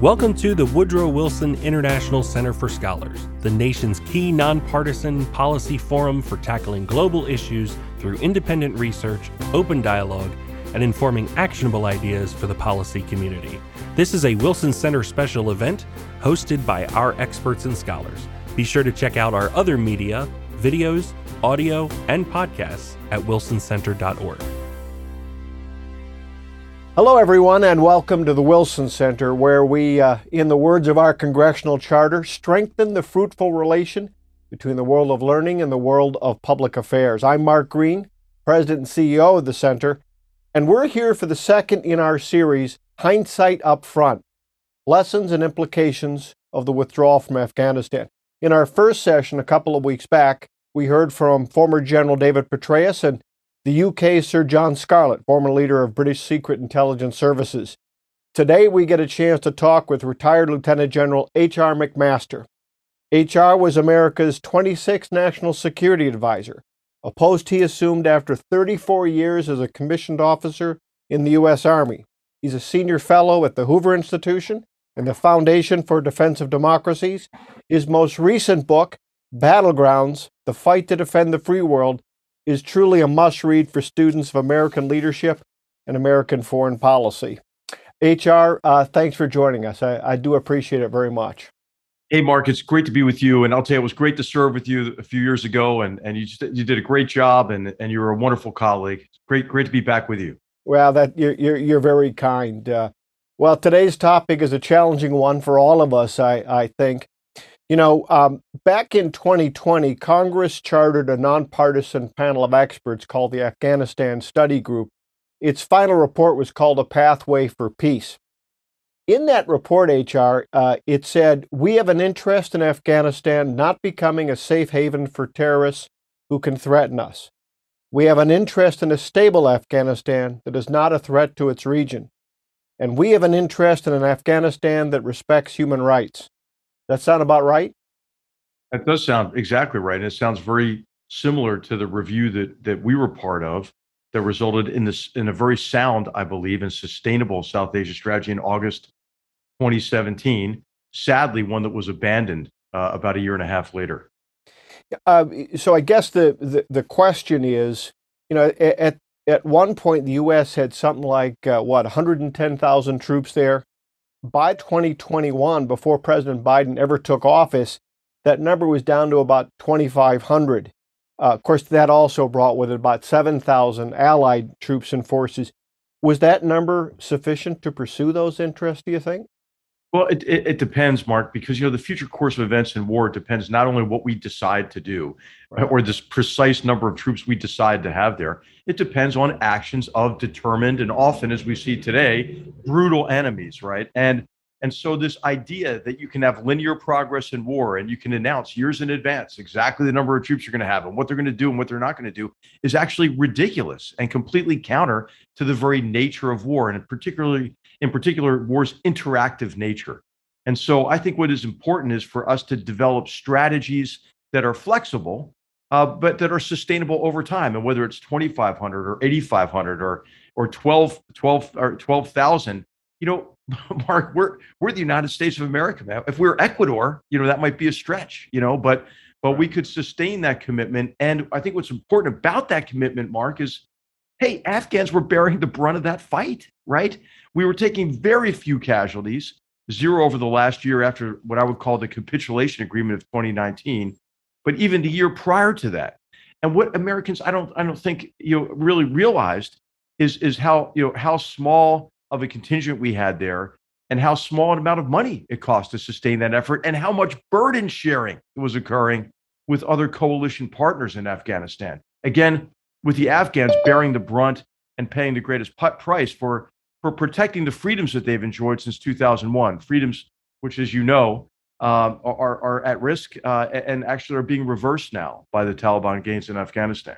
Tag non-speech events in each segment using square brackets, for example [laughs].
Welcome to the Woodrow Wilson International Center for Scholars, the nation's key nonpartisan policy forum for tackling global issues through independent research, open dialogue, and informing actionable ideas for the policy community. This is a Wilson Center special event hosted by our experts and scholars. Be sure to check out our other media, videos, audio, and podcasts at wilsoncenter.org. Hello, everyone, and welcome to the Wilson Center, where we, uh, in the words of our congressional charter, strengthen the fruitful relation between the world of learning and the world of public affairs. I'm Mark Green, President and CEO of the Center, and we're here for the second in our series, Hindsight Up Front Lessons and Implications of the Withdrawal from Afghanistan. In our first session a couple of weeks back, we heard from former General David Petraeus and the UK Sir John Scarlett, former leader of British Secret Intelligence Services. Today, we get a chance to talk with retired Lieutenant General H.R. McMaster. H.R. was America's 26th National Security Advisor, a post he assumed after 34 years as a commissioned officer in the U.S. Army. He's a senior fellow at the Hoover Institution and the Foundation for Defense of Democracies. His most recent book, Battlegrounds The Fight to Defend the Free World, is truly a must read for students of American leadership and American foreign policy. HR, uh, thanks for joining us. I, I do appreciate it very much. Hey, Mark, it's great to be with you. And I'll tell you, it was great to serve with you a few years ago. And, and you, just, you did a great job and, and you're a wonderful colleague. Great, great to be back with you. Well, that you're, you're, you're very kind. Uh, well, today's topic is a challenging one for all of us, I, I think. You know, um, back in 2020, Congress chartered a nonpartisan panel of experts called the Afghanistan Study Group. Its final report was called A Pathway for Peace. In that report, HR, uh, it said, We have an interest in Afghanistan not becoming a safe haven for terrorists who can threaten us. We have an interest in a stable Afghanistan that is not a threat to its region. And we have an interest in an Afghanistan that respects human rights. That sound about right? That does sound exactly right. And it sounds very similar to the review that that we were part of that resulted in this in a very sound, I believe, and sustainable South Asia strategy in August 2017. Sadly, one that was abandoned uh, about a year and a half later. Uh, so I guess the, the, the question is, you know, at at one point the U.S. had something like uh, what 110,000 troops there by 2021, before President Biden ever took office, that number was down to about 2,500. Uh, of course, that also brought with it about 7,000 allied troops and forces. Was that number sufficient to pursue those interests, do you think? Well, it, it, it, depends, Mark, because you know the future course of events in war depends not only what we decide to do, uh, right. or this precise number of troops we decide to have there. It depends on actions of determined and often, as we see today, brutal enemies, right? And and so this idea that you can have linear progress in war and you can announce years in advance exactly the number of troops you're going to have and what they're going to do and what they're not going to do is actually ridiculous and completely counter to the very nature of war and particularly in particular war's interactive nature. And so I think what is important is for us to develop strategies that are flexible uh, but that are sustainable over time. And whether it's 2,500 or 8,500 or or 12, 12 or 12,000, you know, [laughs] Mark, we're we're the United States of America, man. If we we're Ecuador, you know, that might be a stretch, you know, but but we could sustain that commitment. And I think what's important about that commitment, Mark, is hey, Afghans were bearing the brunt of that fight, right? We were taking very few casualties, zero over the last year after what I would call the capitulation agreement of 2019, but even the year prior to that. And what Americans, I don't, I don't think you know, really realized is is how you know how small of a contingent we had there and how small an amount of money it cost to sustain that effort and how much burden sharing was occurring with other coalition partners in Afghanistan. Again, with the Afghans bearing the brunt and paying the greatest price for, for protecting the freedoms that they've enjoyed since 2001, freedoms which, as you know, um, are, are at risk uh, and actually are being reversed now by the Taliban gains in Afghanistan.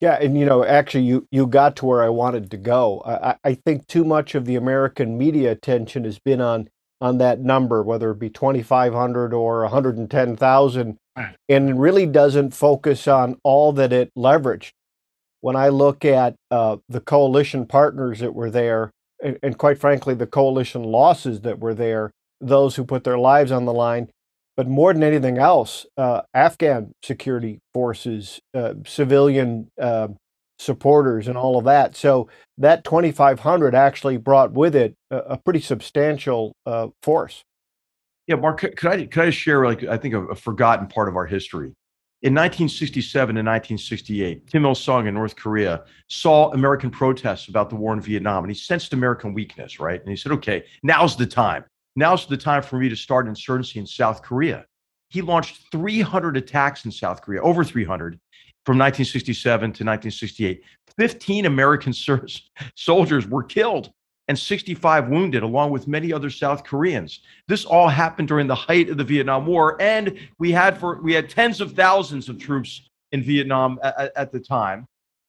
Yeah, and you know, actually, you you got to where I wanted to go. I, I think too much of the American media attention has been on on that number, whether it be twenty five hundred or one hundred and ten thousand, and really doesn't focus on all that it leveraged. When I look at uh, the coalition partners that were there, and, and quite frankly, the coalition losses that were there, those who put their lives on the line. But more than anything else, uh, Afghan security forces, uh, civilian uh, supporters, and all of that. So that 2,500 actually brought with it a, a pretty substantial uh, force. Yeah, Mark, could I could I share like I think a, a forgotten part of our history? In 1967 and 1968, Kim Il Sung in North Korea saw American protests about the war in Vietnam, and he sensed American weakness, right? And he said, "Okay, now's the time. Now's the time for me to start insurgency in South Korea." He launched 300 attacks in South Korea, over 300, from 1967 to 1968. 15 American [laughs] soldiers were killed and 65 wounded, along with many other South Koreans. This all happened during the height of the Vietnam War, and we had for we had tens of thousands of troops in Vietnam at, at the time,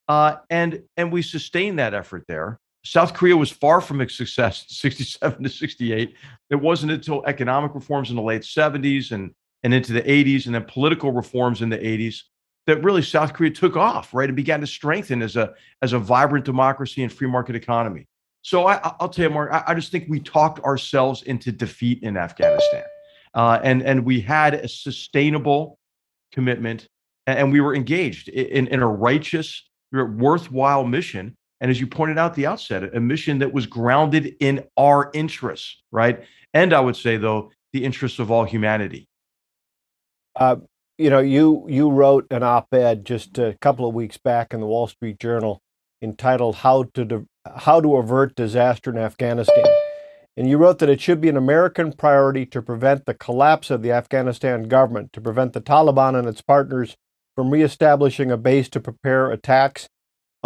uh, and and we sustained that effort there. South Korea was far from its success, [laughs] 67 to 68. It wasn't until economic reforms in the late 70s and and into the 80s, and then political reforms in the 80s that really South Korea took off, right, and began to strengthen as a as a vibrant democracy and free market economy. So I, will tell you, Mark, I, I, just think we talked ourselves into defeat in Afghanistan, uh, and and we had a sustainable commitment, and we were engaged in, in a righteous, worthwhile mission. And as you pointed out at the outset, a mission that was grounded in our interests, right? And I would say, though, the interests of all humanity. Uh, you know, you you wrote an op-ed just a couple of weeks back in the Wall Street Journal entitled "How to how to avert disaster in Afghanistan. And you wrote that it should be an American priority to prevent the collapse of the Afghanistan government, to prevent the Taliban and its partners from reestablishing a base to prepare attacks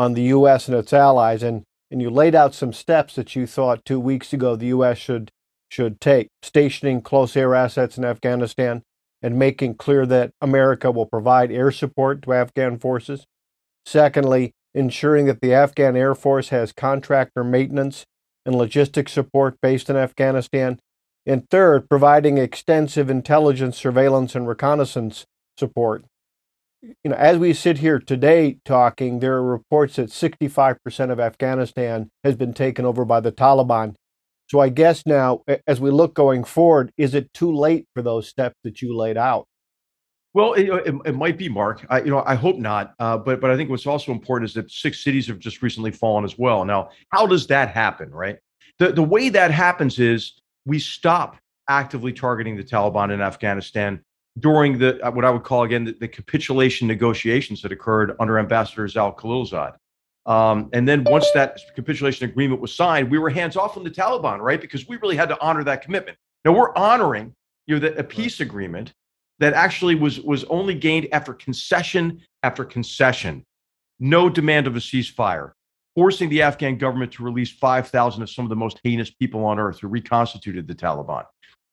on the U.S. and its allies. And, and you laid out some steps that you thought two weeks ago the U.S. should, should take, stationing close air assets in Afghanistan and making clear that America will provide air support to Afghan forces. Secondly, ensuring that the Afghan Air Force has contractor maintenance and logistics support based in Afghanistan. And third, providing extensive intelligence, surveillance, and reconnaissance support. You know, as we sit here today talking, there are reports that 65% of Afghanistan has been taken over by the Taliban. So I guess now, as we look going forward, is it too late for those steps that you laid out? Well, it, it, it, might be, Mark. I, you know, I hope not. Uh, but but I think what's also important is that six cities have just recently fallen as well. Now, how does that happen, right? The the way that happens is we stop actively targeting the Taliban in Afghanistan during the uh, what I would call again the, the capitulation negotiations that occurred under Ambassador Zal Khalilzad. Um, and then once that capitulation agreement was signed, we were hands off from the Taliban, right? Because we really had to honor that commitment. Now we're honoring you know the, a peace agreement that actually was was only gained after concession after concession. No demand of a ceasefire, forcing the Afghan government to release 5,000 of some of the most heinous people on earth who reconstituted the Taliban.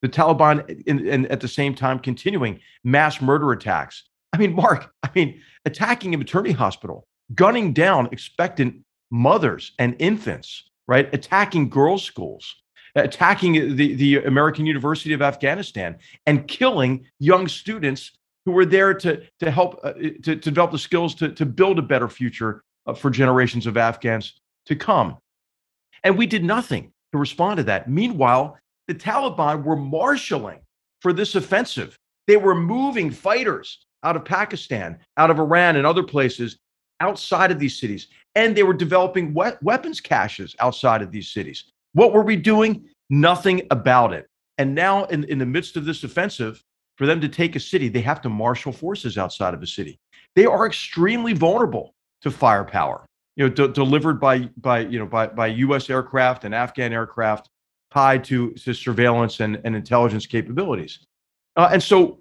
The Taliban, and at the same time, continuing mass murder attacks. I mean, Mark, [laughs] I mean, attacking a maternity hospital, gunning down expectant mothers and infants, right? Attacking girls' schools, attacking the, the American University of Afghanistan and killing young students who were there to, to help uh, to, to, develop the skills to, to build a better future uh, for generations of Afghans to come. And we did nothing to respond to that. Meanwhile, the Taliban were marshaling for this offensive. They were moving fighters out of Pakistan, out of Iran, and other places outside of these cities. And they were developing we- weapons caches outside of these cities. What were we doing? Nothing about it. And now, in, in the midst of this offensive, for them to take a city, they have to marshal forces outside of a city. They are extremely vulnerable to firepower, you know, de- delivered by by you know by by U.S. aircraft and Afghan aircraft tied to, to surveillance and, and intelligence capabilities. Uh, and so,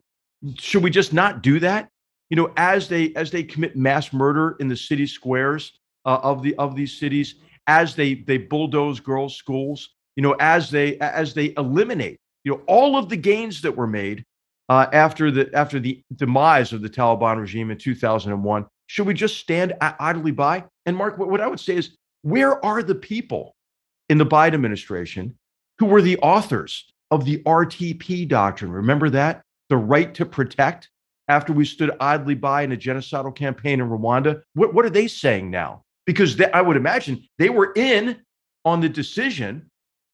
should we just not do that? You know, as they as they commit mass murder in the city squares uh, of the of these cities, as they they bulldoze girls' schools, you know, as they as they eliminate, you know, all of the gains that were made uh, after the after the demise of the Taliban regime in 2001. Should we just stand idly by? And Mark, what, what I would say is, where are the people in the Biden administration who were the authors of the R2P doctrine? Remember that the right to protect. After we stood idly by in a genocidal campaign in Rwanda, what, what are they saying now? because they, I would imagine they were in on the decision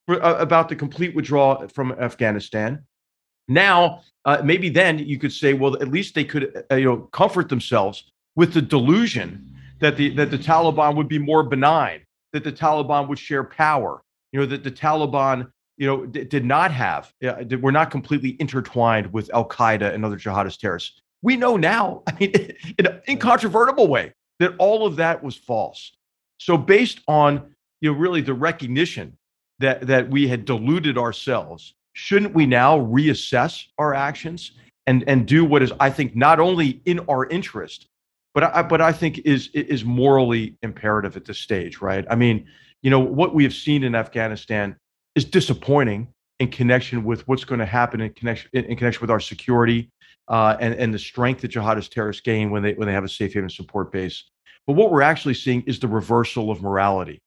for, uh, about the complete withdrawal from Afghanistan. Now, uh, maybe then you could say, well, at least they could, uh, you know, comfort themselves with the delusion that the that the Taliban would be more benign, that the Taliban would share power, you know, that the Taliban, you know, d- did not have, uh, were not completely intertwined with Al Qaeda and other jihadist terrorists. We know now, [laughs] I mean, in an incontrovertible way, that all of that was false. So, based on, you know, really the recognition that that we had deluded ourselves, shouldn't we now reassess our actions and and do what is, I think, not only in our interest, but I but I think is is morally imperative at this stage, right? I mean, you know, what we have seen in Afghanistan is disappointing in connection with what's going to happen in connection in connection with our security uh, and and the strength that jihadist terrorists gain when they when they have a safe haven support base. But what we're actually seeing is the reversal of morality.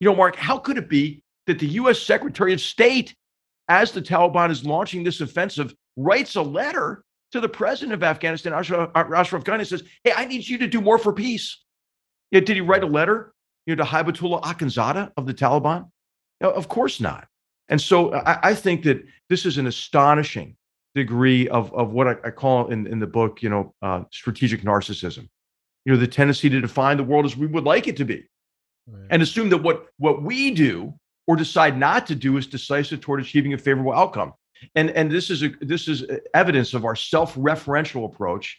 You know, Mark, how could it be that the U.S. Secretary of State, as the Taliban is launching this offensive, writes a letter to the president of Afghanistan, Ashraf, Ashraf Ghani, says, "Hey, I need you to do more for peace." Yeah, did he write a letter, you know, to Hibatullah Akhundzada of the Taliban? No, of course not. And so I, I, think that this is an astonishing degree of of what I, I call in in the book, you know, uh, strategic narcissism. You know, the tendency to define the world as we would like it to be, right. and assume that what what we do or decide not to do is decisive toward achieving a favorable outcome and and this is a this is evidence of our self-referential approach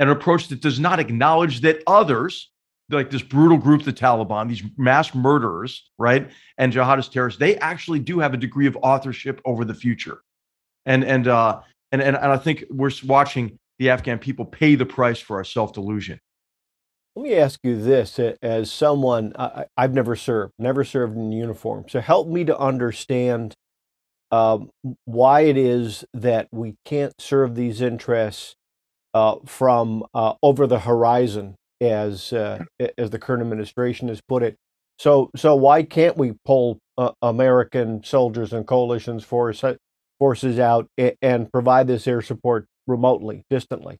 an approach that does not acknowledge that others like this brutal group the taliban these mass murderers right? And jihadist terrorists they actually do have a degree of authorship over the future. And and uh and and, i think we're watching the afghan people pay the price for our self-delusion. Let me ask you this as someone I, have never served never served in uniform. So help me to understand um, why it is that we can't serve these interests uh, from uh, over the horizon, as uh, as the current administration has put it. So, so why can't we pull uh, American soldiers and coalitions force, forces out and provide this air support remotely, distantly?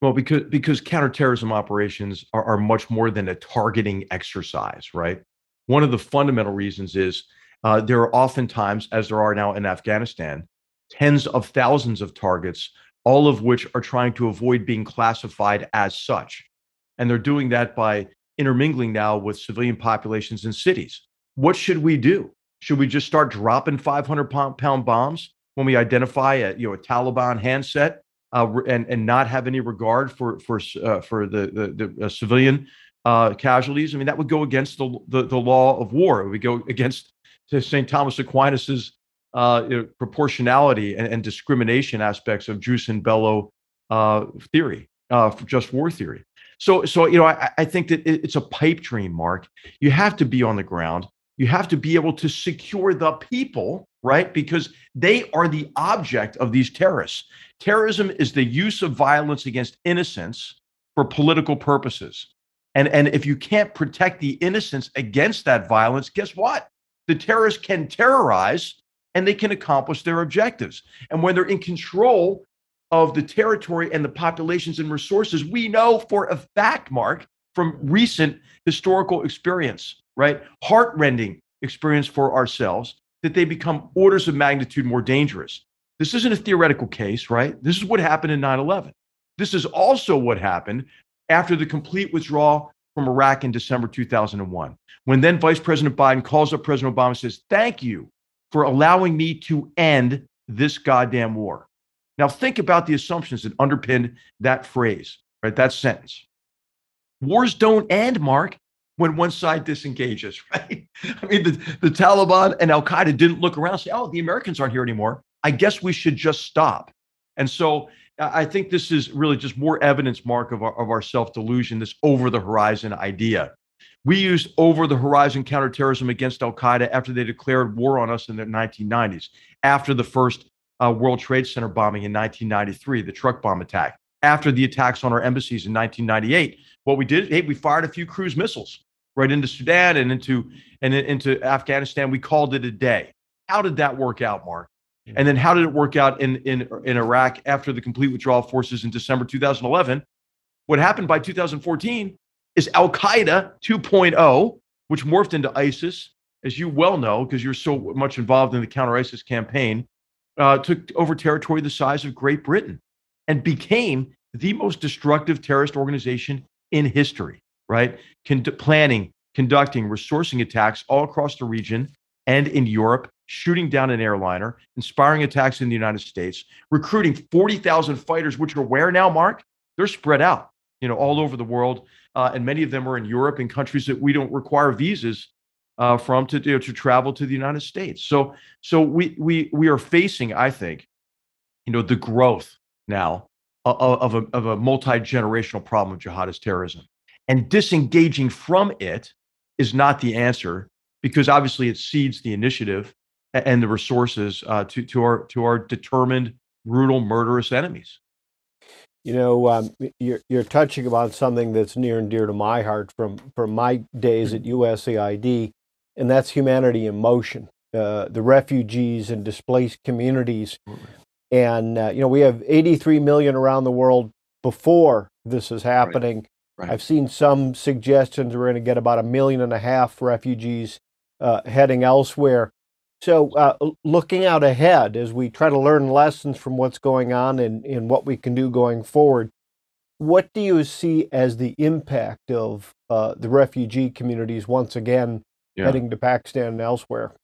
Well, because because counterterrorism operations are, are much more than a targeting exercise, right? One of the fundamental reasons is uh, there are oftentimes, as there are now in Afghanistan, tens of thousands of targets, all of which are trying to avoid being classified as such. And they're doing that by intermingling now with civilian populations in cities. What should we do? Should we just start dropping 500 pound bombs when we identify a, you know, a Taliban handset uh, and, and not have any regard for, for, uh, for the, the, the uh, civilian uh, casualties? I mean, that would go against the, the, the law of war. It would go against St. Thomas Aquinas's uh, proportionality and, and, discrimination aspects of jus in bello uh, theory, just war theory. So, so you know, I, I think that it's a pipe dream, Mark. You have to be on the ground. You have to be able to secure the people, right? Because they are the object of these terrorists. Terrorism is the use of violence against innocents for political purposes. And, and if you can't protect the innocents against that violence, guess what? the terrorists can terrorize and they can accomplish their objectives. And when they're in control of the territory and the populations and resources, we know for a fact, Mark, from recent historical experience, right? Heartrending experience for ourselves, that they become orders of magnitude more dangerous. This isn't a theoretical case, right? This is what happened in 9 11. This is also what happened after the complete withdrawal from Iraq in December 2001. When then Vice President Biden calls up President Obama and says, Thank you for allowing me to end this goddamn war. Now, think about the assumptions that underpin that phrase, right? That sentence. Wars don't end, Mark, when one side disengages, [laughs] right? I mean, the, the Taliban and Al Qaeda didn't look around and say, oh, the Americans aren't here anymore. I guess we should just stop. And so I think this is really just more evidence, Mark, of our, of our self delusion, this over the horizon idea. We used over the horizon counterterrorism against Al Qaeda after they declared war on us in the 1990s, after the first uh, World Trade Center bombing in 1993, the truck bomb attack, after the attacks on our embassies in 1998. What we did, hey, we fired a few cruise missiles right into Sudan and into and into Afghanistan. We called it a day. How did that work out, Mark? And then how did it work out in, in, in Iraq after the complete withdrawal of forces in December 2011? What happened by 2014 is Al Qaeda 2.0, which morphed into ISIS as you well know, because you're so much involved in the counter ISIS campaign, uh, took over territory the size of Great Britain and became the most destructive terrorist organization in history, right? Con- planning, conducting, resourcing attacks all across the region and in Europe, shooting down an airliner, inspiring attacks in the United States, recruiting 40,000 fighters, which are where now, Mark? They're spread out, you know, all over the world. Uh, and many of them are in Europe and countries that we don't require visas uh, from to, you know, to travel to the United States. So, so we, we, we are facing, I think, you know, the growth now of a, of a multi-generational problem of jihadist terrorism. And disengaging from it is not the answer because obviously it cedes the initiative and the resources uh, to, to, our, to our determined, brutal, murderous enemies. You know, um, you're, you're touching upon something that's near and dear to my heart from, from my days at USAID, and that's humanity in motion. Uh, the refugees and displaced communities and, uh, you know, we have 83 million around the world before this is happening. Right. Right. I've seen some suggestions we're going to get about a million and a half refugees uh, heading elsewhere. So, uh, looking out ahead as we try to learn lessons from what's going on and, and what we can do going forward, what do you see as the impact of uh, the refugee communities once again yeah. heading to Pakistan and elsewhere?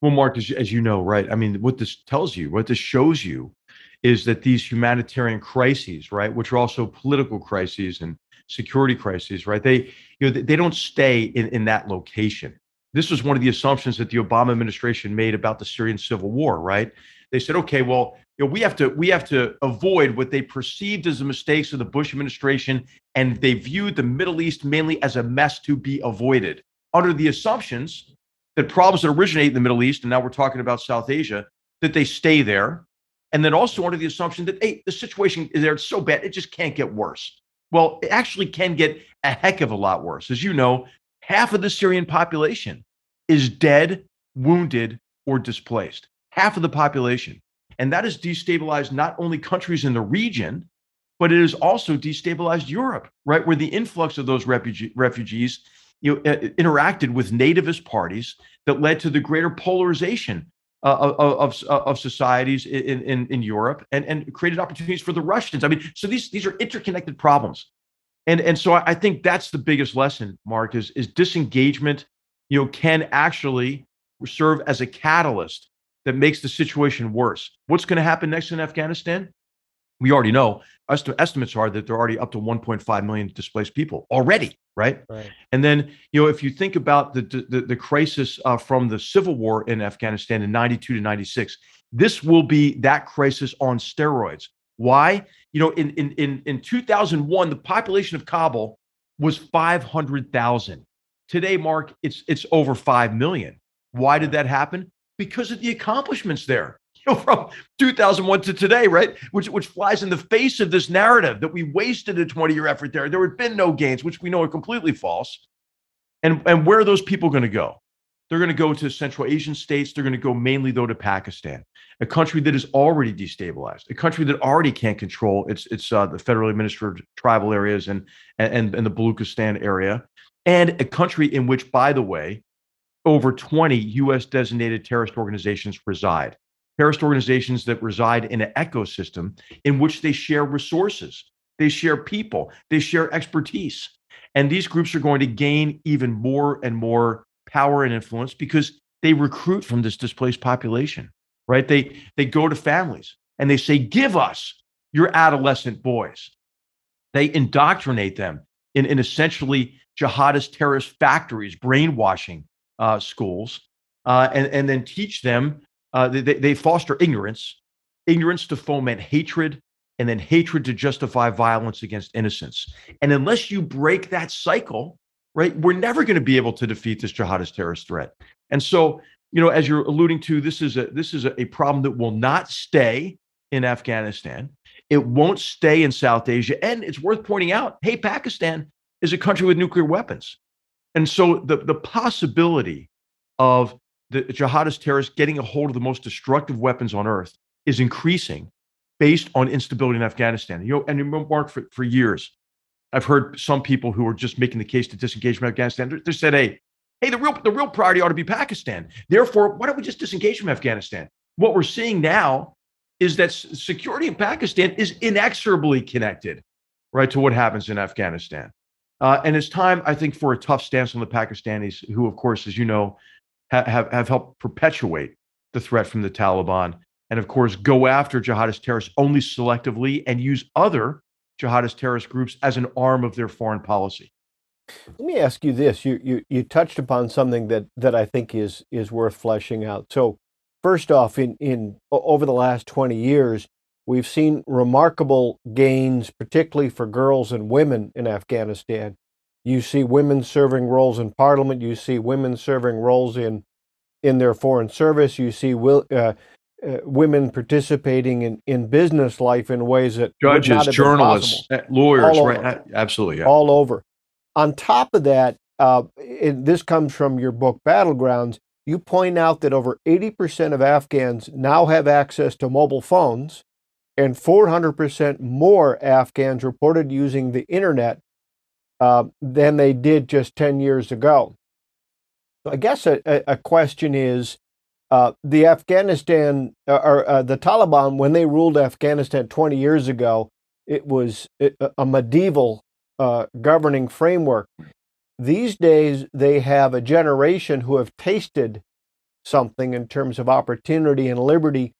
Well, Mark, as, as you know, right? I mean, what this tells you, what this shows you, is that these humanitarian crises, right, which are also political crises and security crises, right? They, you know, they don't stay in, in that location. This was one of the assumptions that the Obama administration made about the Syrian civil war, right? They said, okay, well, you know, we have to we have to avoid what they perceived as the mistakes of the Bush administration, and they viewed the Middle East mainly as a mess to be avoided under the assumptions that problems that originate in the Middle East, and now we're talking about South Asia, that they stay there. And then also under the assumption that, hey, the situation is there, it's so bad, it just can't get worse. Well, it actually can get a heck of a lot worse. As you know, half of the Syrian population is dead, wounded, or displaced. Half of the population. And that has destabilized not only countries in the region, but it has also destabilized Europe, right? Where the influx of those refugee, refugees you know, uh, interacted with nativist parties that led to the greater polarization uh, of, of, of, societies in, in, in Europe and, and created opportunities for the Russians. I mean, so these, these are interconnected problems. And, and so I think that's the biggest lesson, Mark, is, is disengagement, you know, can actually serve as a catalyst that makes the situation worse. What's going to happen next in Afghanistan? We already know. estimates are that there are already up to 1.5 million displaced people already right? right? And then, you know, if you think about the the, the crisis uh, from the civil war in Afghanistan in 92 to 96, this will be that crisis on steroids. Why? You know, in in in, in 2001, the population of Kabul was 500,000. Today, Mark, it's it's over 5 million. Why did that happen? Because of the accomplishments there. [laughs] know, from 2001 to today, right? Which which flies in the face of this narrative that we wasted a 20 year effort there. There had been no gains, which we know are completely false. And and where are those people going to go? They're going to go to Central Asian states. They're going to go mainly though to Pakistan, a country that is already destabilized, a country that already can't control its its uh, the federally administered tribal areas and and and the Baluchistan area, and a country in which, by the way, over 20 U.S. designated terrorist organizations reside terrorist organizations that reside in an ecosystem in which they share resources, they share people, they share expertise. And these groups are going to gain even more and more power and influence because they recruit from this displaced population, right? They they go to families and they say, "Give us your adolescent boys." They indoctrinate them in, in essentially jihadist terrorist factories, brainwashing uh, schools, uh, and, and then teach them uh, they, they foster ignorance, ignorance to foment hatred, and then hatred to justify violence against innocents. And unless you break that cycle, right, we're never going to be able to defeat this jihadist terrorist threat. And so, you know, as you're alluding to, this is a this is a, a problem that will not stay in Afghanistan. It won't stay in South Asia. And it's worth pointing out, hey, Pakistan is a country with nuclear weapons. And so the, the possibility of the jihadist terrorists getting a hold of the most destructive weapons on earth is increasing based on instability in Afghanistan. You know, and Mark, for, for years, I've heard some people who are just making the case to disengage from Afghanistan. They said, "Hey, Hey, the real the real priority ought to be Pakistan. Therefore, why don't we just disengage from Afghanistan? What we're seeing now is that security in Pakistan is inexorably connected, right, to what happens in Afghanistan. Uh, and it's time, I think, for a tough stance on the Pakistanis, who, of course, as you know, ha- have, have helped perpetuate the threat from the Taliban. And of course, go after jihadist terrorists only selectively and use other jihadist terrorist groups as an arm of their foreign policy. Let me ask you this: you you, you touched upon something that that I think is is worth fleshing out. So, first off, in in over the last twenty years, We've seen remarkable gains, particularly for girls and women in Afghanistan. You see women serving roles in parliament. You see women serving roles in in their foreign service. You see uh, uh, women participating in, in business life in ways that judges, journalists, eh, lawyers, right? Absolutely, yeah. all over. On top of that, uh, it, this comes from your book Battlegrounds. You point out that over 80% of Afghans now have access to mobile phones, and 400% more Afghans reported using the internet uh, than they did just 10 years ago. I guess a, a question is uh, the Afghanistan uh, or uh, the Taliban, when they ruled Afghanistan 20 years ago, it was a medieval uh, governing framework. These days, they have a generation who have tasted something in terms of opportunity and liberty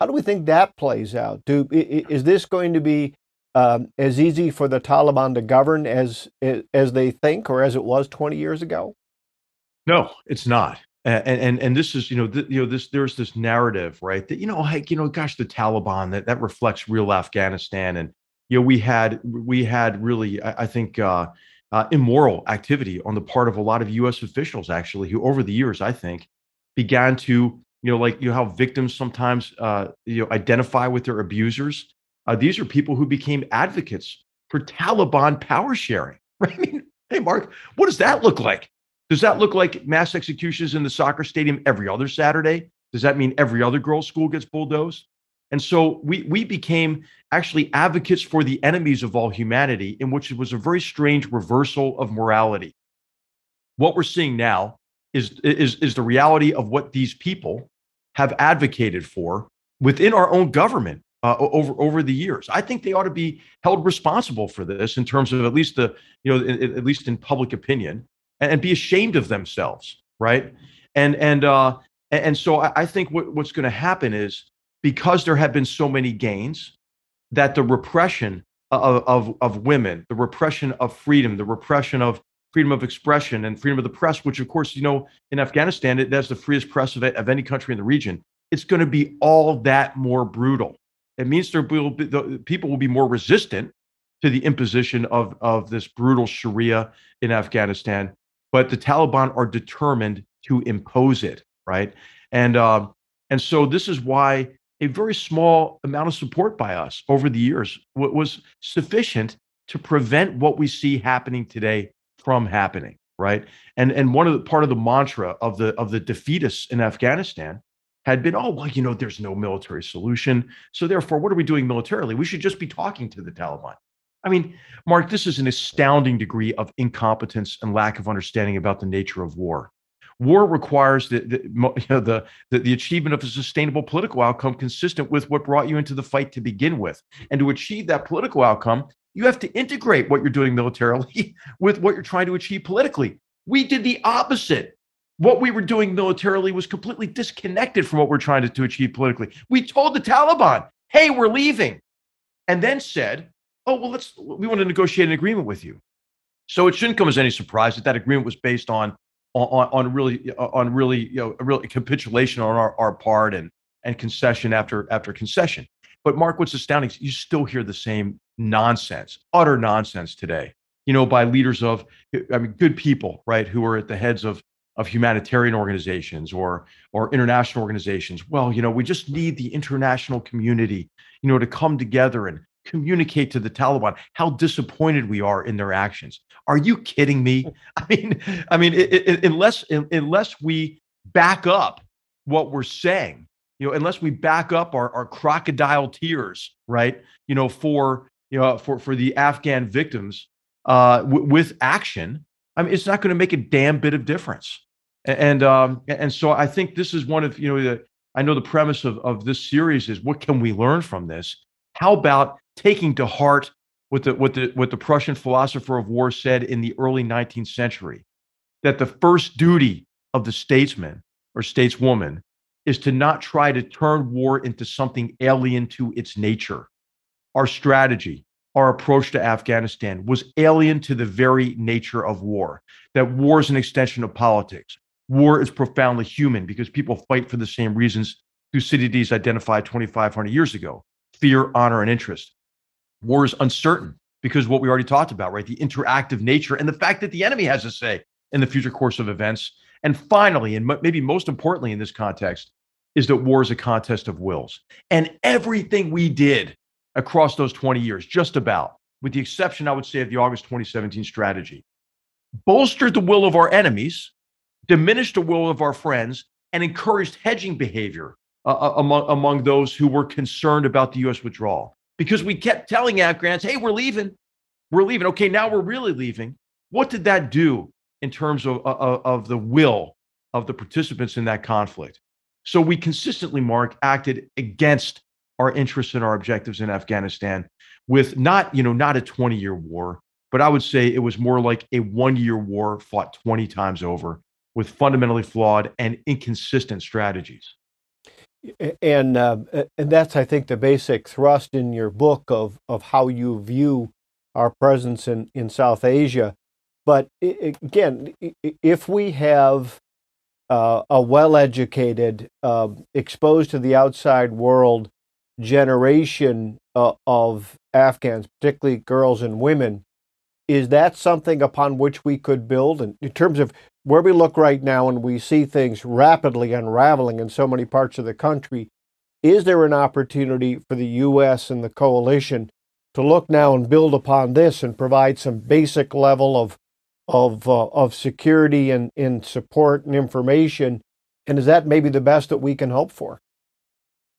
how do we think that plays out? Do is this going to be um, as easy for the Taliban to govern as as they think, or as it was 20 years ago? No, it's not. And and and this is you know th- you know this there's this narrative right that you know like you know gosh the Taliban that that reflects real Afghanistan and you know we had we had really I, I think uh, uh, immoral activity on the part of a lot of U.S. officials actually who over the years I think began to you know, like you know how victims sometimes uh, you know identify with their abusers. Uh, these are people who became advocates for Taliban power sharing. [laughs] Right? I mean, hey, Mark, what does that look like? Does that look like mass executions in the soccer stadium every other Saturday? Does that mean every other girls' school gets bulldozed? And so we we became actually advocates for the enemies of all humanity, in which it was a very strange reversal of morality. What we're seeing now is is is the reality of what these people have advocated for within our own government uh, over over the years. I think they ought to be held responsible for this in terms of at least the you know at least in public opinion and, and be ashamed of themselves, right? And and uh, and so I, think what, what's going to happen is because there have been so many gains that the repression of, of, of women, the repression of freedom, the repression of freedom of expression and freedom of the press, which, of course, you know, in Afghanistan, it, that's the freest press of, of any country in the region. It's going to be all that more brutal. It means there will be, the, people will be more resistant to the imposition of, of this brutal Sharia in Afghanistan, but the Taliban are determined to impose it, right? And uh, and so this is why a very small amount of support by us over the years was sufficient to prevent what we see happening today from happening, right? And and one of the part of the mantra of the of the defeatists in Afghanistan had been, oh well, you know, there's no military solution, so therefore, what are we doing militarily? We should just be talking to the Taliban. I mean, Mark, this is an astounding degree of incompetence and lack of understanding about the nature of war. War requires the, the, [laughs] you know, the, the, the achievement of a sustainable political outcome consistent with what brought you into the fight to begin with. And to achieve that political outcome, you have to integrate what you're doing militarily [laughs] with what you're trying to achieve politically. We did the opposite. What we were doing militarily was completely disconnected from what we're trying to, to achieve politically. We told the Taliban, hey, we're leaving. And then said, oh, well, let's, we want to negotiate an agreement with you. So it shouldn't come as any surprise that that agreement was based on, on, on really, uh, on really, you know, a real capitulation on our, our part and, and concession after, after concession. But Mark, what's astounding, is you still hear the same nonsense, utter nonsense today, you know, by leaders of, I mean, good people, right, who are at the heads of of humanitarian organizations or or international organizations. Well, you know, we just need the international community, you know, to come together and communicate to the Taliban how disappointed we are in their actions. Are you kidding me? [laughs] I mean, I mean, it, it, unless unless we back up what we're saying, you know, unless we back up our, our crocodile tears, right? You know, for you know, for for the Afghan victims uh, w- with action, I mean, it's not going to make a damn bit of difference. And um, and so I think this is one of you know the I know the premise of of this series is what can we learn from this? How about taking to heart what the what the what the Prussian philosopher of war said in the early 19th century, that the first duty of the statesman or stateswoman is to not try to turn war into something alien to its nature. Our strategy, our approach to Afghanistan was alien to the very nature of war, that war is an extension of politics. War is profoundly human because people fight for the same reasons Thucydides identified 2,500 years ago fear, honor, and interest. War is uncertain because what we already talked about, right? The interactive nature and the fact that the enemy has a say in the future course of events. And finally, and maybe most importantly in this context, is that war is a contest of wills. And everything we did across those 20 years, just about, with the exception, I would say, of the August 2017 strategy, bolstered the will of our enemies, diminished the will of our friends, and encouraged hedging behavior uh, uh among, among those who were concerned about the US withdrawal. Because we kept telling Afghans, hey, we're leaving. We're leaving. Okay, now we're really leaving. What did that do in terms of, of, of the will of the participants in that conflict? So we consistently, Mark, acted against our interests and our objectives in Afghanistan with not, you know, not a 20 year war, but I would say it was more like a one year war fought 20 times over with fundamentally flawed and inconsistent strategies. And uh, and that's I think the basic thrust in your book of of how you view our presence in in South Asia. But again, if we have uh, a well educated, uh, exposed to the outside world generation uh, of Afghans, particularly girls and women, is that something upon which we could build? And in terms of where we look right now and we see things rapidly unraveling in so many parts of the country, is there an opportunity for the U.S. and the coalition to look now and build upon this and provide some basic level of of uh, of security and in support and information and is that maybe the best that we can hope for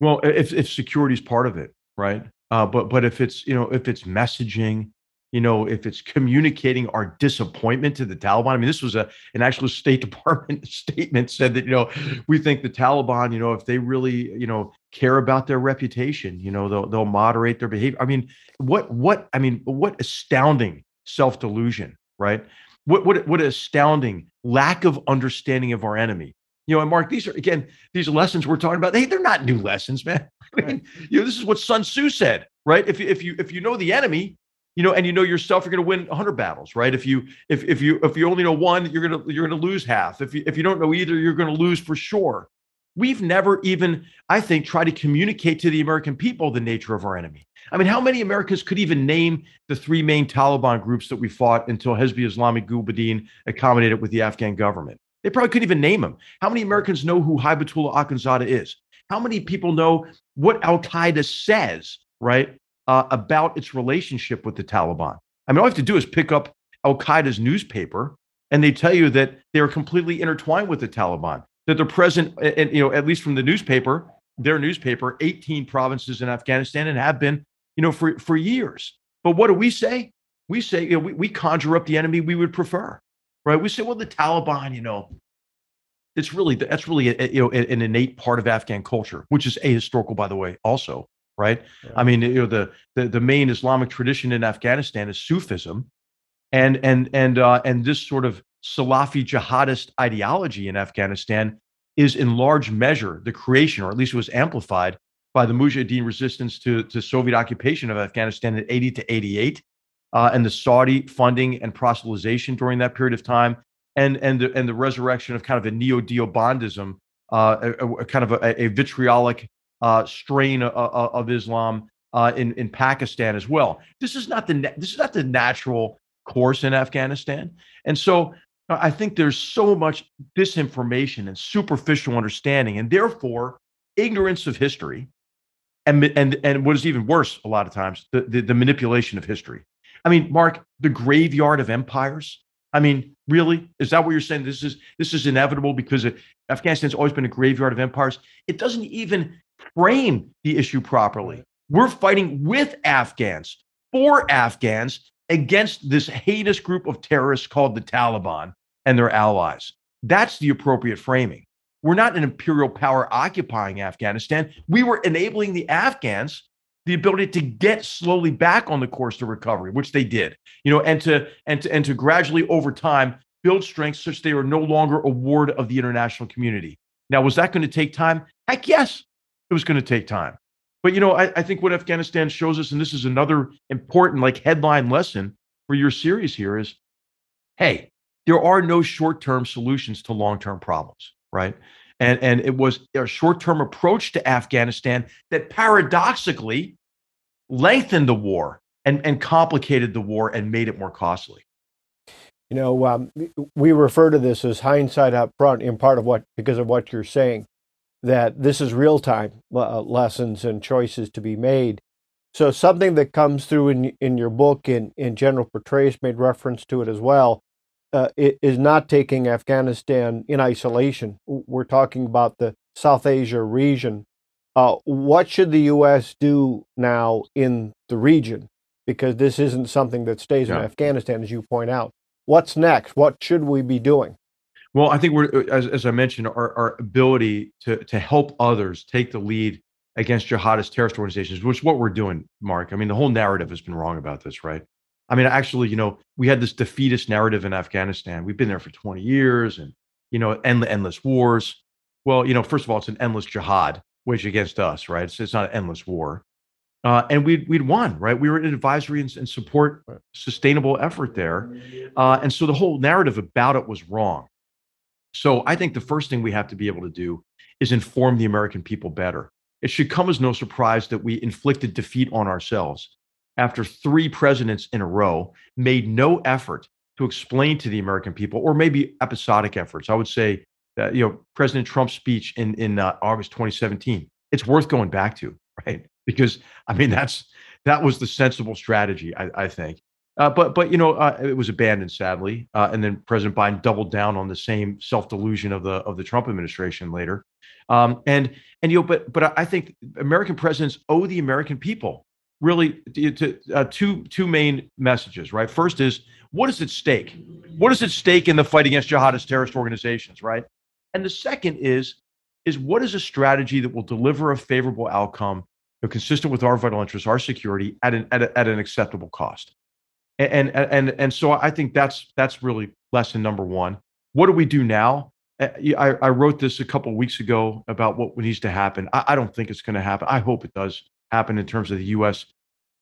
well if if security is part of it right? Uh, but but if it's you know if it's messaging you know if it's communicating our disappointment to the taliban i mean this was a an actual [laughs] state department [laughs] statement said that you know we think the taliban you know if they really you know care about their reputation you know they'll they'll moderate their behavior. I mean what what i mean what astounding self-delusion right? What what what astounding lack of understanding of our enemy. You know, and Mark, these are again these lessons we're talking about. They they're not new lessons, man. [laughs] I mean, you know, this is what Sun Tzu said, right? If if you if you know the enemy, you know, and you know yourself, you're going to win 100 battles, right? If you if if you if you only know one, you're gonna you're gonna lose half. If you if you don't know either, you're going to lose for sure. We've never even, I think, tried to communicate to the American people the nature of our enemy. I mean, how many Americans could even name the three main Taliban groups that we fought until Hezb-i-Islami Gulbuddin accommodated with the Afghan government? They probably couldn't even name them. How many Americans know who Hibatullah Akhundzada is? How many people know what Al Qaeda says, right, uh, about its relationship with the Taliban? I mean, all you have to do is pick up Al Qaeda's newspaper, and they tell you that they are completely intertwined with the Taliban. That they're present, and you know, at least from the newspaper, their newspaper, 18 provinces in Afghanistan, and have been you know, for, for years. But what do we say? We say, you know, we, we conjure up the enemy we would prefer, right? We say, well, the Taliban, you know, it's really, that's really, a, you know, an innate part of Afghan culture, which is ahistorical, by the way, also, right? Yeah. I mean, you know, the, the, the main Islamic tradition in Afghanistan is Sufism. And, and, and, uh, and this sort of Salafi jihadist ideology in Afghanistan is in large measure the creation, or at least it was amplified by the Mujahideen resistance to, to Soviet occupation of Afghanistan in 80 to 88, uh, and the Saudi funding and proselytization during that period of time, and and the, and the resurrection of kind of a neo-Deobandism, uh, a, a, kind of a, a vitriolic uh, strain of, of Islam uh, in in Pakistan as well. This is not the this is not the natural course in Afghanistan, and so I think there's so much disinformation and superficial understanding, and therefore ignorance of history and and and what is even worse a lot of times the, the, the manipulation of history i mean mark the graveyard of empires? I mean really? Is that what you're saying? This is this is inevitable because it, afghanistan's always been a graveyard of empires. It doesn't even frame the issue properly. We're fighting with afghans for afghans against this heinous group of terrorists called the taliban and their allies. That's the appropriate framing. We're not an imperial power occupying Afghanistan. We were enabling the Afghans the ability to get slowly back on the course to recovery, which they did, you know, and to and to and to gradually over time build strength such they are no longer a ward of the international community. Now, was that going to take time? Heck yes, it was going to take time. But you know, I, I think what Afghanistan shows us, and this is another important like headline lesson for your series here, is hey, there are no short-term solutions to long-term problems, right? And, and it was a short term approach to Afghanistan that paradoxically lengthened the war and, and complicated the war and made it more costly. You know, um, we refer to this as hindsight up front in part of what, because of what you're saying, that this is real time uh, lessons and choices to be made. So, something that comes through in, in your book, in, in General Petraeus made reference to it as well, uh, is not taking Afghanistan in isolation. We're talking about the South Asia region. Uh, what should the U.S. do now in the region? Because this isn't something that stays yeah. in Afghanistan, as you point out. What's next? What should we be doing? Well, I think we're, uh, as, as I mentioned, our, our ability to, to help others take the lead against jihadist terrorist organizations, which is what we're doing, Mark. I mean, the whole narrative has been wrong about this, right? I mean, actually, you know, we had this defeatist narrative in Afghanistan. We've been there for 20 years and, you know, end, endless wars. Well, you know, first of all, it's an endless jihad waged against us, right? It's, it's not an endless war. Uh, and we'd, we'd won, right? We were an advisory and, and support sustainable effort there. Uh, and so the whole narrative about it was wrong. So I think the first thing we have to be able to do is inform the American people better. It should come as no surprise that we inflicted defeat on ourselves after three presidents in a row, made no effort to explain to the American people, or maybe episodic efforts. I would say that you know President Trump's speech in in uh, August 2017. It's worth going back to, [laughs] right? Because I mean that's that was the sensible strategy, I, I think. Uh, but but you know uh, it was abandoned sadly, uh, and then President Biden doubled down on the same self delusion of the of the Trump administration later. Um, and and you know but but I think American presidents owe the American people really to, uh, two two main messages, right? First is what is at stake? What is at stake in the fight against jihadist terrorist organizations, right? And the second is is what is a strategy that will deliver a favorable outcome you know, consistent with our vital interests, our security at an at, a, at an acceptable cost. And, and and and so I think that's that's really lesson number one. What do we do now? Uh, I, I wrote this a couple weeks ago about what needs to happen. I, I don't think it's going to happen. I hope it does happen in terms of the U.S.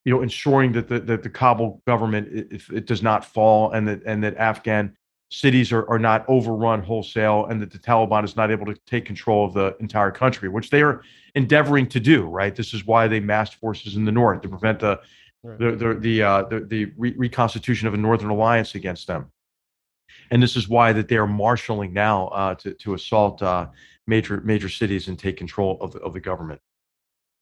You know, ensuring that the that the Kabul government if it does not fall and that and that Afghan cities are, are not overrun wholesale and that the Taliban is not able to take control of the entire country, which they are endeavoring to do. Right. This is why they massed forces in the north to prevent the right. the the the, uh, the, the re- reconstitution of a northern alliance against them. And this is why that they are marshaling now uh, to to assault uh, major major cities and take control of the, of the government.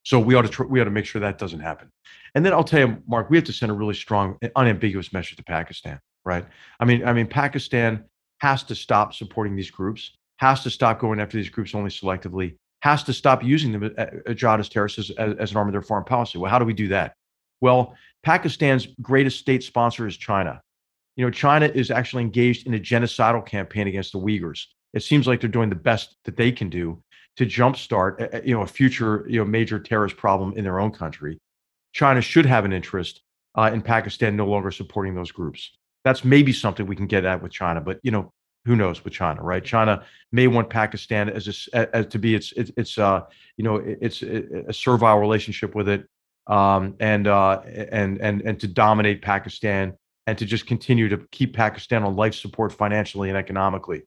So we ought to tr- we ought to make sure that doesn't happen. And then I'll tell you, Mark, we have to send a really strong, eh, unambiguous message to Pakistan, right? I mean, I mean, Pakistan has to stop supporting these groups, has to stop going after these groups only selectively, has to stop using them as jihadist terrorists as, as, as an arm of their foreign policy. Well, how do we do that? Well, Pakistan's greatest state sponsor is China. You know, China is actually engaged in a genocidal campaign against the Uyghurs. It seems like they're doing the best that they can do to jumpstart a, you know a future you know major terrorist problem in their own country. China should have an interest uh, in Pakistan no longer supporting those groups. That's maybe something we can get at with China, but you know who knows with China, right? China may want Pakistan as a, as to be its its, its uh you know it's a servile relationship with it, um, and uh, and and and to dominate Pakistan and to just continue to keep Pakistan on life support financially and economically.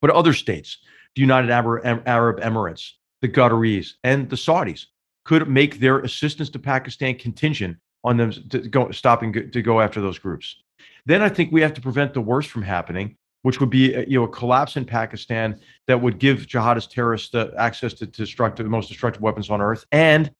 But other states, the United Arab Emirates, the Qataris, and the Saudis could make their assistance to Pakistan contingent on them to go stopping to go after those groups. Then I think we have to prevent the worst from happening, which would be uh, you know a collapse in Pakistan that would give jihadist terrorists the access to, to destructive, the most destructive weapons on earth. And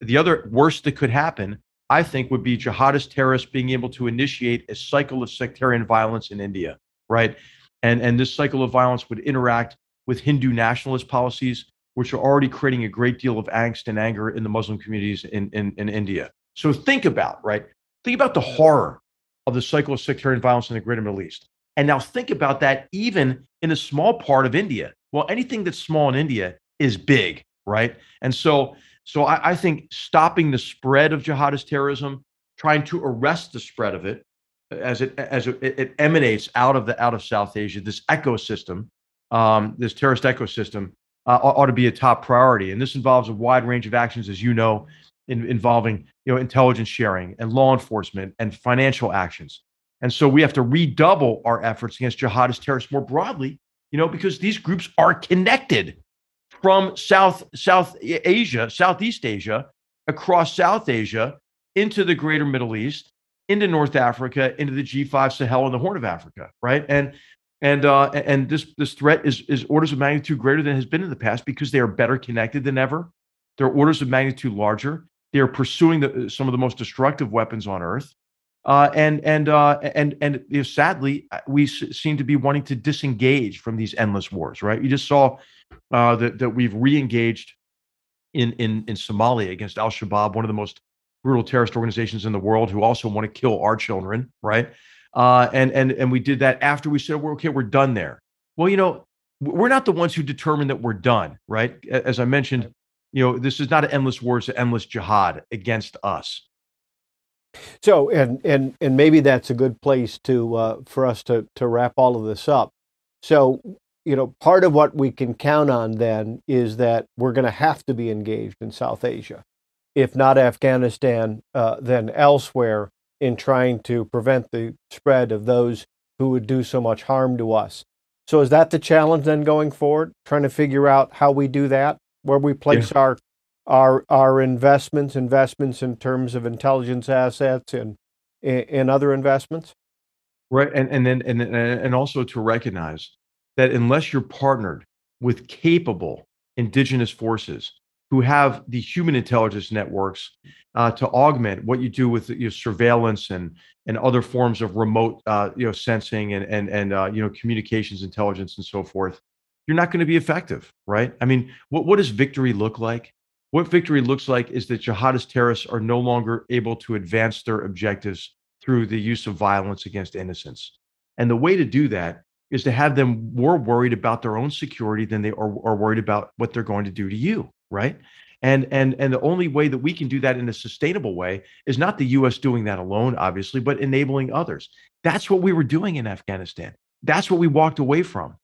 the other worst that could happen, I think, would be jihadist terrorists being able to initiate a cycle of sectarian violence in India, right? And and this cycle of violence would interact with Hindu nationalist policies, which are already creating a great deal of angst and anger in the Muslim communities in, in, in India. So think about, right? Think about the horror of the cycle of sectarian violence in the greater Middle East. And now think about that even in a small part of India. Well, anything that's small in India is big, right? And so, so I, I think stopping the spread of jihadist terrorism, trying to arrest the spread of it as it as it, it emanates out of the out of South Asia, this ecosystem, um, this terrorist ecosystem, uh, ought to be a top priority. And this involves a wide range of actions, as you know, in, involving you know intelligence sharing and law enforcement and financial actions. And so we have to redouble our efforts against jihadist terrorists more broadly, you know, because these groups are connected from South South Asia, Southeast Asia, across South Asia into the greater Middle East, into North Africa, into the G5 Sahel and the Horn of Africa, right? And and uh, and this this threat is is orders of magnitude greater than has been in the past because they are better connected than ever. They're orders of magnitude larger. They are pursuing the, some of the most destructive weapons on earth. Uh, and and uh, and and you know, sadly, uh, we s- seem to be wanting to disengage from these endless wars. Right? You just saw uh, that that we've re-engaged in in in Somalia against Al Shabaab, one of the most brutal terrorist organizations in the world, who also want to kill our children. Right? Uh, and and and we did that after we said we're okay, we're done there. Well, you know, we're not the ones who determine that we're done. Right? As I mentioned, you know, this is not an endless war; it's an endless jihad against us. So, and and and maybe that's a good place to uh, for us to to wrap all of this up. So, you know, part of what we can count on then is that we're going to have to be engaged in South Asia, if not Afghanistan, uh, then elsewhere in trying to prevent the spread of those who would do so much harm to us. So, is that the challenge then going forward? Trying to figure out how we do that, where we place yeah. our our our investments, investments in terms of intelligence assets and and other investments. Right, and and then and and also to recognize that unless you're partnered with capable indigenous forces who have the human intelligence networks uh, to augment what you do with your surveillance and and other forms of remote uh, you know sensing and and and uh, you know communications intelligence and so forth, you're not going to be effective, right? I mean, what what does victory look like? What victory looks like is that jihadist terrorists are no longer able to advance their objectives through the use of violence against innocents. And the way to do that is to have them more worried about their own security than they are, are worried about what they're going to do to you, right? And and and the only way that we can do that in a sustainable way is not the US doing that alone, obviously, but enabling others. That's what we were doing in Afghanistan. That's what we walked away from.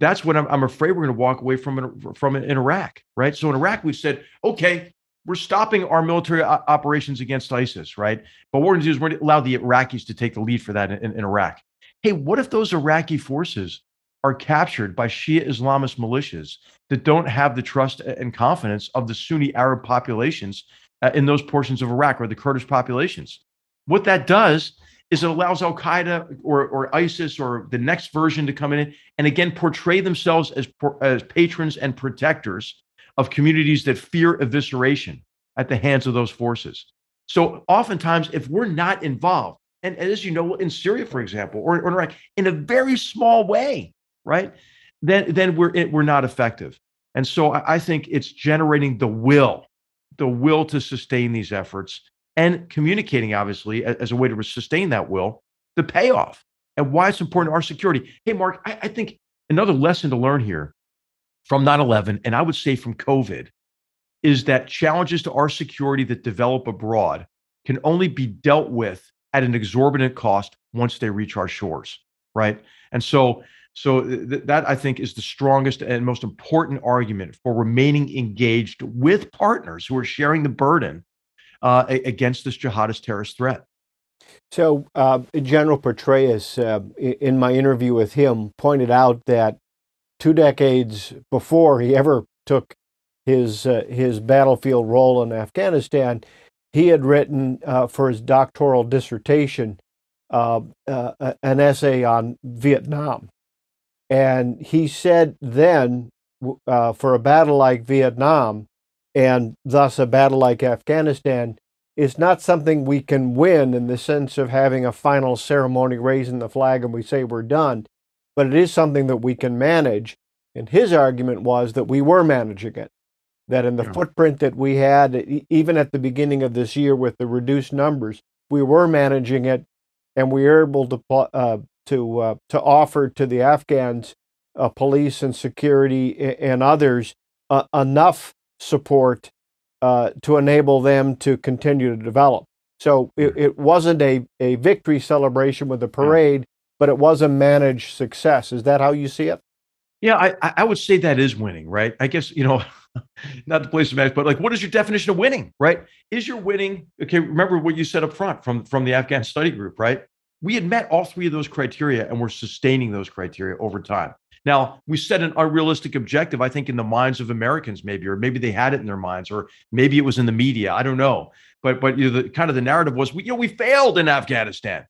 That's what I'm, I'm afraid we're going to walk away from in, from in Iraq, right? So in Iraq, we said, okay, we're stopping our military operations against ISIS, right? But what we're going to do is we're going to allow the Iraqis to take the lead for that in, in, in Iraq. Hey, what if those Iraqi forces are captured by Shia Islamist militias that don't have the trust and confidence of the Sunni Arab populations uh, in those portions of Iraq or the Kurdish populations? What that does is it allows Al Qaeda or, or ISIS or the next version to come in and again portray themselves as, as patrons and protectors of communities that fear evisceration at the hands of those forces. So oftentimes, if we're not involved, and, as you know, in Syria, for example, or, or in Iraq, in a very small way, right? Then, then we're it, we're not effective. And so I, I think it's generating the will, the will to sustain these efforts and communicating, obviously, as a way to sustain that will, the payoff and why it's important to our security. Hey, Mark, I, I think another lesson to learn here from 9 11, and I would say from COVID, is that challenges to our security that develop abroad can only be dealt with at an exorbitant cost once they reach our shores, right? And so, so th- that I think is the strongest and most important argument for remaining engaged with partners who are sharing the burden uh, against this jihadist terrorist threat. So, uh, General Petraeus, uh, in my interview with him, pointed out that two decades before he ever took his uh, his battlefield role in Afghanistan, he had written uh, for his doctoral dissertation uh, an essay on Vietnam, and he said then, for a battle like Vietnam, and thus a battle like Afghanistan is not something we can win in the sense of having a final ceremony raising the flag and we say we're done, but it is something that we can manage. And his argument was that we were managing it, that in the yeah. footprint that we had, even at the beginning of this year with the reduced numbers, we were managing it and we were able to uh, to uh, to offer to the Afghans, uh, police and security and others, uh, enough support uh, to enable them to continue to develop. So it, it wasn't a, a victory celebration with a parade, but it was a managed success. Is that how you see it? Yeah, I, I would say that is winning, right? I guess, you know, [laughs] not the place to match, but like, what is your definition of winning, right? Is your winning, okay, remember what you said up front from, from the Afghan study group, right? We had met all three of those criteria and we're sustaining those criteria over time. Now, we set an unrealistic objective, I think, in the minds of Americans, maybe, or maybe they had it in their minds, or maybe it was in the media. I don't know. But but you know, the kind of the narrative was we, you know, we failed in Afghanistan,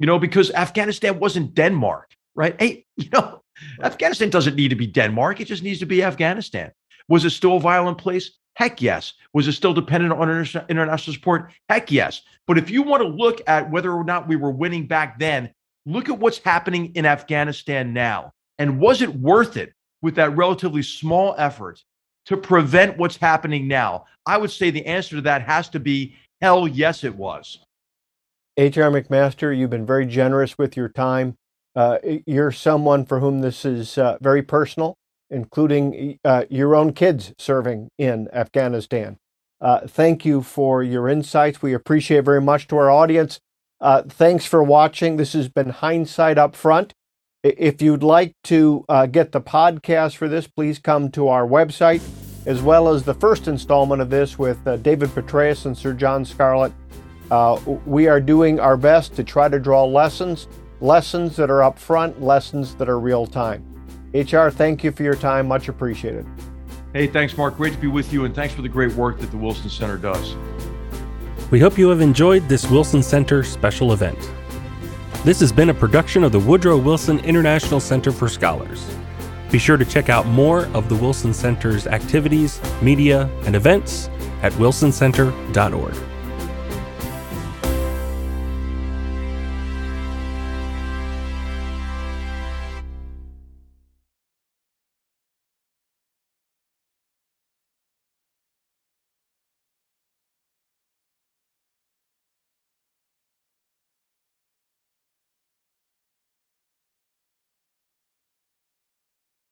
you know, because Afghanistan wasn't Denmark, right? Hey, [laughs] you know, Afghanistan doesn't need to be Denmark, it just needs to be Afghanistan. Was it still a violent place? Heck yes. Was it still dependent on international support? Heck yes. But if you want to look at whether or not we were winning back then, look at what's happening in Afghanistan now. And was it worth it with that relatively small effort to prevent what's happening now? I would say the answer to that has to be hell yes, it was. H.R. McMaster, you've been very generous with your time. Uh, you're someone for whom this is uh, very personal, including uh, your own kids serving in Afghanistan. Uh, thank you for your insights. We appreciate very much to our audience. Uh, thanks for watching. This has been Hindsight Up Front. If you'd like to uh, get the podcast for this, please come to our website, as well as the first installment of this with uh, David Petraeus and Sir John Scarlett. Uh, we are doing our best to try to draw lessons, lessons that are up front, lessons that are real time. HR, thank you for your time. Much appreciated. Hey, thanks, Mark. Great to be with you, and thanks for the great work that the Wilson Center does. We hope you have enjoyed this Wilson Center special event. This has been a production of the Woodrow Wilson International Center for Scholars. Be sure to check out more of the Wilson Center's activities, media, and events at wilsoncenter.org.